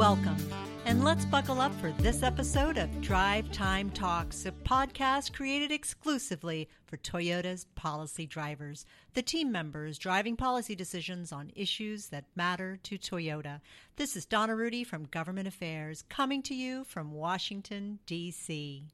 Welcome, and let's buckle up for this episode of Drive Time Talks, a podcast created exclusively for Toyota's policy drivers, the team members driving policy decisions on issues that matter to Toyota. This is Donna Rudy from Government Affairs, coming to you from Washington, D.C.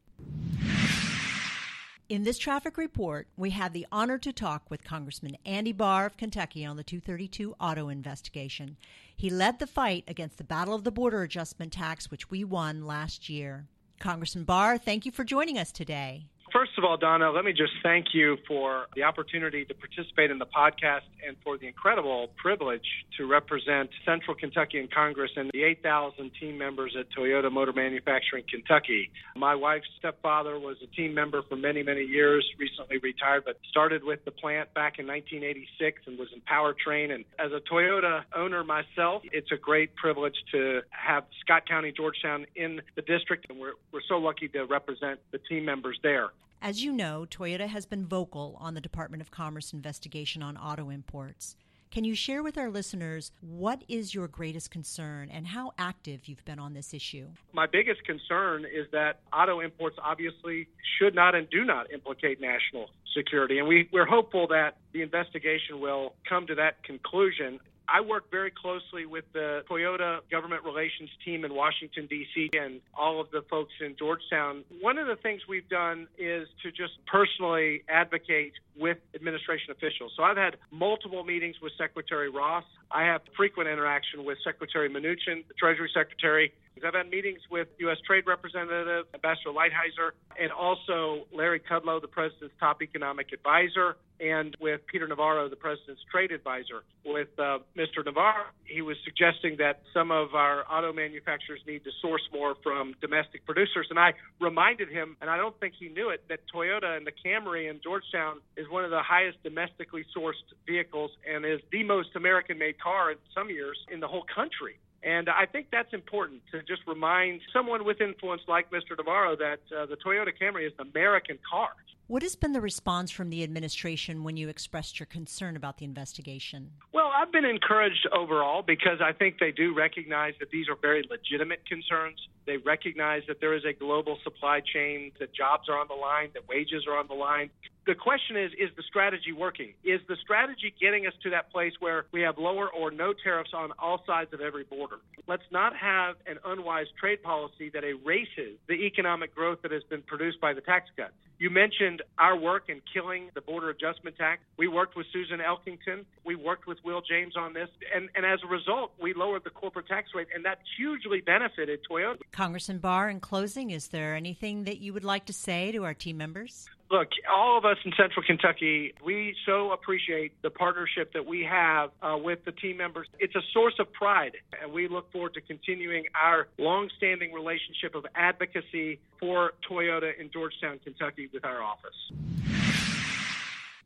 In this traffic report, we have the honor to talk with Congressman Andy Barr of Kentucky on the 232 auto investigation. He led the fight against the Battle of the Border Adjustment Tax, which we won last year. Congressman Barr, thank you for joining us today. First of all, Donna, let me just thank you for the opportunity to participate in the podcast and for the incredible privilege to represent Central Kentucky in Congress and the 8,000 team members at Toyota Motor Manufacturing Kentucky. My wife's stepfather was a team member for many, many years, recently retired, but started with the plant back in 1986 and was in powertrain. And as a Toyota owner myself, it's a great privilege to have Scott County, Georgetown in the district, and we're, we're so lucky to represent the team members there. As you know, Toyota has been vocal on the Department of Commerce investigation on auto imports. Can you share with our listeners what is your greatest concern and how active you've been on this issue? My biggest concern is that auto imports obviously should not and do not implicate national security. And we, we're hopeful that the investigation will come to that conclusion. I work very closely with the Toyota government relations team in Washington, D.C., and all of the folks in Georgetown. One of the things we've done is to just personally advocate with administration officials. So I've had multiple meetings with Secretary Ross. I have frequent interaction with Secretary Mnuchin, the Treasury Secretary. I've had meetings with U.S. Trade Representative, Ambassador Lighthizer, and also Larry Kudlow, the President's top economic advisor, and with Peter Navarro, the President's trade advisor. With uh, Mr. Navarro, he was suggesting that some of our auto manufacturers need to source more from domestic producers. And I reminded him, and I don't think he knew it, that Toyota and the Camry in Georgetown is one of the highest domestically sourced vehicles and is the most American made car in some years in the whole country. And I think that's important to just remind someone with influence like Mr. Navarro that uh, the Toyota Camry is an American car. What has been the response from the administration when you expressed your concern about the investigation? Well, I've been encouraged overall because I think they do recognize that these are very legitimate concerns. They recognize that there is a global supply chain, that jobs are on the line, that wages are on the line. The question is, is the strategy working? Is the strategy getting us to that place where we have lower or no tariffs on all sides of every border? Let's not have an unwise trade policy that erases the economic growth that has been produced by the tax cuts. You mentioned our work in killing the border adjustment tax. We worked with Susan Elkington. We worked with Wil James on this. And, and as a result, we lowered the corporate tax rate, and that hugely benefited Toyota. Congressman Barr, in closing, is there anything that you would like to say to our team members? Look, all of us in Central Kentucky, we so appreciate the partnership that we have uh, with the team members. It's a source of pride, and we look forward to continuing our long-standing relationship of advocacy for Toyota in Georgetown, Kentucky, with our office.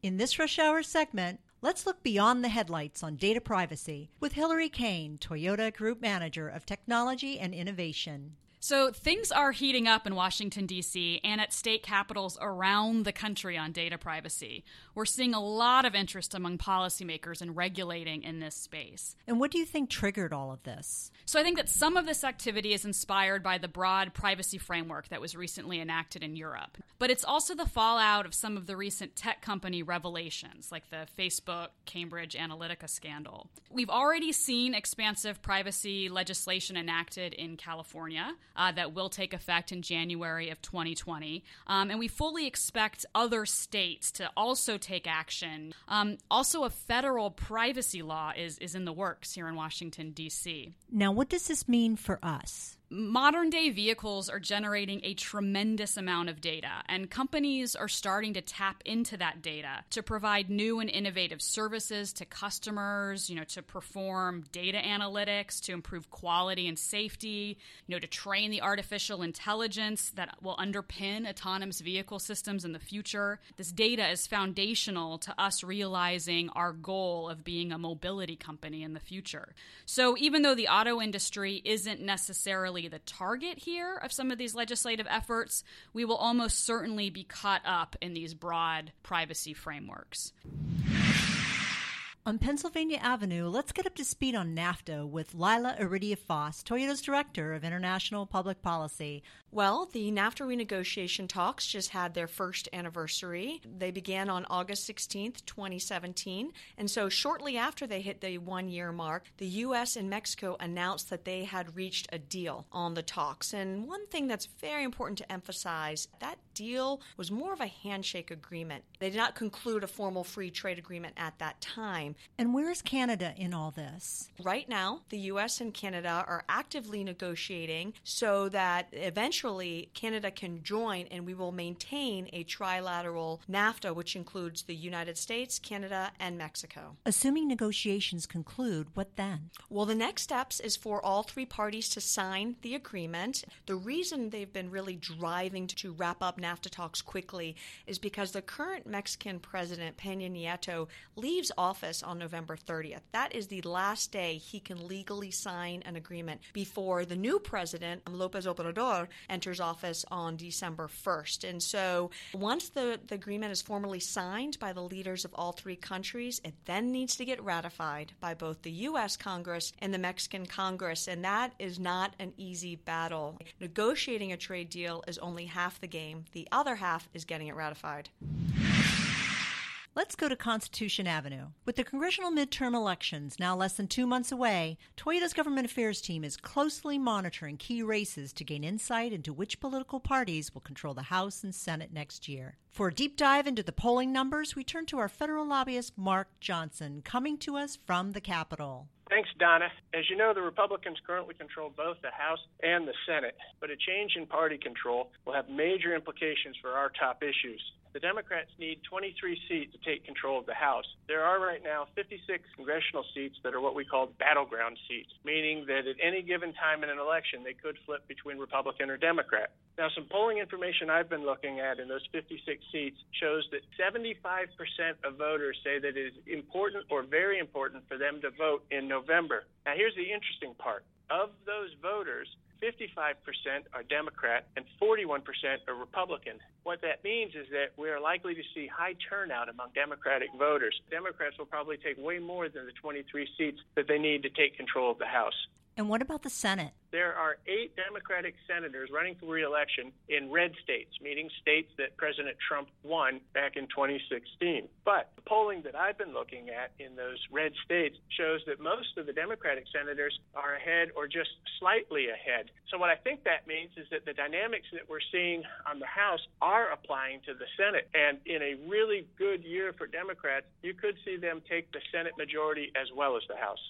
In this rush hour segment, let's look beyond the headlights on data privacy with Hillary Kane, Toyota Group Manager of Technology and Innovation. So things are heating up in Washington, D.C., and at state capitals around the country on data privacy. We're seeing a lot of interest among policymakers in regulating in this space. And what do you think triggered all of this? So I think that some of this activity is inspired by the broad privacy framework that was recently enacted in Europe. But it's also the fallout of some of the recent tech company revelations, like the Facebook Cambridge Analytica scandal. We've already seen expansive privacy legislation enacted in California uh, that will take effect in January of 2020. Um, and we fully expect other states to also take action. Um, also, a federal privacy law is, is in the works here in Washington, D.C. Now, what does this mean for us? Modern day vehicles are generating a tremendous amount of data, and companies are starting to tap into that data to provide new and innovative services to customers, you know, to perform data analytics, to improve quality and safety, you know, to train the artificial intelligence that will underpin autonomous vehicle systems in the future. This data is foundational to us realizing our goal of being a mobility company in the future. So even though the auto industry isn't necessarily the target here of some of these legislative efforts, we will almost certainly be caught up in these broad privacy frameworks. On Pennsylvania Avenue, let's get up to speed on NAFTA with Lila Iridia Foss, Toyota's Director of International Public Policy. Well, the NAFTA renegotiation talks just had their first anniversary. They began on August 16th, 2017. And so, shortly after they hit the one year mark, the U.S. and Mexico announced that they had reached a deal on the talks. And one thing that's very important to emphasize that deal was more of a handshake agreement. They did not conclude a formal free trade agreement at that time. And where is Canada in all this? Right now, the U.S. and Canada are actively negotiating so that eventually Canada can join and we will maintain a trilateral NAFTA, which includes the United States, Canada, and Mexico. Assuming negotiations conclude, what then? Well, the next steps is for all three parties to sign the agreement. The reason they've been really driving to wrap up NAFTA talks quickly is because the current Mexican president, Peña Nieto, leaves office on November 30th. That is the last day he can legally sign an agreement before the new president, Lopez Obrador, enters office on December 1st. And so once the, the agreement is formally signed by the leaders of all three countries, it then needs to get ratified by both the U.S. Congress and the Mexican Congress. And that is not an easy battle. Negotiating a trade deal is only half the game, the other half is getting it ratified. Let's go to Constitution Avenue. With the congressional midterm elections now less than two months away, Toyota's government affairs team is closely monitoring key races to gain insight into which political parties will control the House and Senate next year. For a deep dive into the polling numbers, we turn to our federal lobbyist, Mark Johnson, coming to us from the Capitol. Thanks, Donna. As you know, the Republicans currently control both the House and the Senate, but a change in party control will have major implications for our top issues. The Democrats need 23 seats to take control of the House. There are right now 56 congressional seats that are what we call battleground seats, meaning that at any given time in an election, they could flip between Republican or Democrat. Now, some polling information I've been looking at in those 56 seats shows that 75% of voters say that it is important or very important for them to vote in November. Now, here's the interesting part. Of those voters, 55% are Democrat and 41% are Republican. What that means is that we are likely to see high turnout among Democratic voters. Democrats will probably take way more than the 23 seats that they need to take control of the House. And what about the Senate? There are eight Democratic senators running for reelection in red states, meaning states that President Trump won back in 2016. But the polling that I've been looking at in those red states shows that most of the Democratic senators are ahead or just slightly ahead. So, what I think that means is that the dynamics that we're seeing on the House are applying to the Senate. And in a really good year for Democrats, you could see them take the Senate majority as well as the House.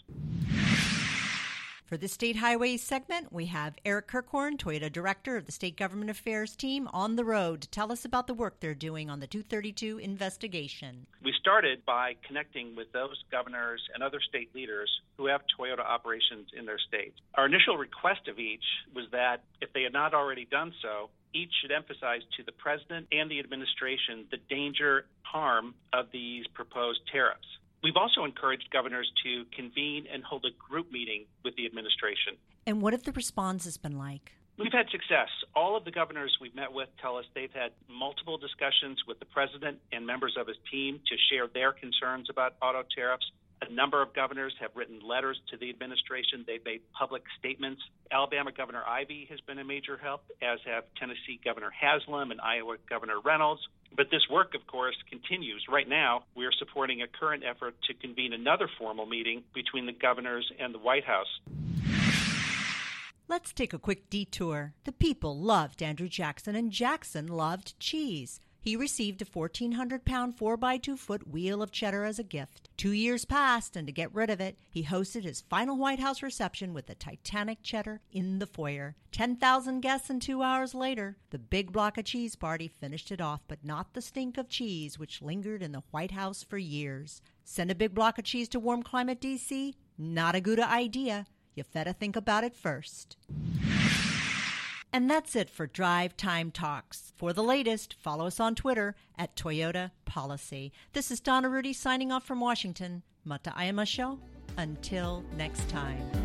For the State Highways segment, we have Eric Kirkhorn, Toyota Director of the State Government Affairs team, on the road to tell us about the work they're doing on the 232 investigation. We started by connecting with those governors and other state leaders who have Toyota operations in their states. Our initial request of each was that if they had not already done so, each should emphasize to the president and the administration the danger, harm of these proposed tariffs. We've also encouraged governors to convene and hold a group meeting with the administration. And what have the responses been like? We've had success. All of the governors we've met with tell us they've had multiple discussions with the president and members of his team to share their concerns about auto tariffs. A number of governors have written letters to the administration. They've made public statements. Alabama Governor Ivey has been a major help, as have Tennessee Governor Haslam and Iowa Governor Reynolds. But this work, of course, continues. Right now, we are supporting a current effort to convene another formal meeting between the governors and the White House. Let's take a quick detour. The people loved Andrew Jackson, and Jackson loved cheese. He received a 1,400 pound 4x2 foot wheel of cheddar as a gift. Two years passed, and to get rid of it, he hosted his final White House reception with the Titanic cheddar in the foyer. 10,000 guests, and two hours later, the big block of cheese party finished it off, but not the stink of cheese which lingered in the White House for years. Send a big block of cheese to warm climate DC? Not a good idea. You better think about it first. And that's it for Drive Time Talks. For the latest, follow us on Twitter at Toyota Policy. This is Donna Rudy signing off from Washington. Mata Ayamasho. Until next time.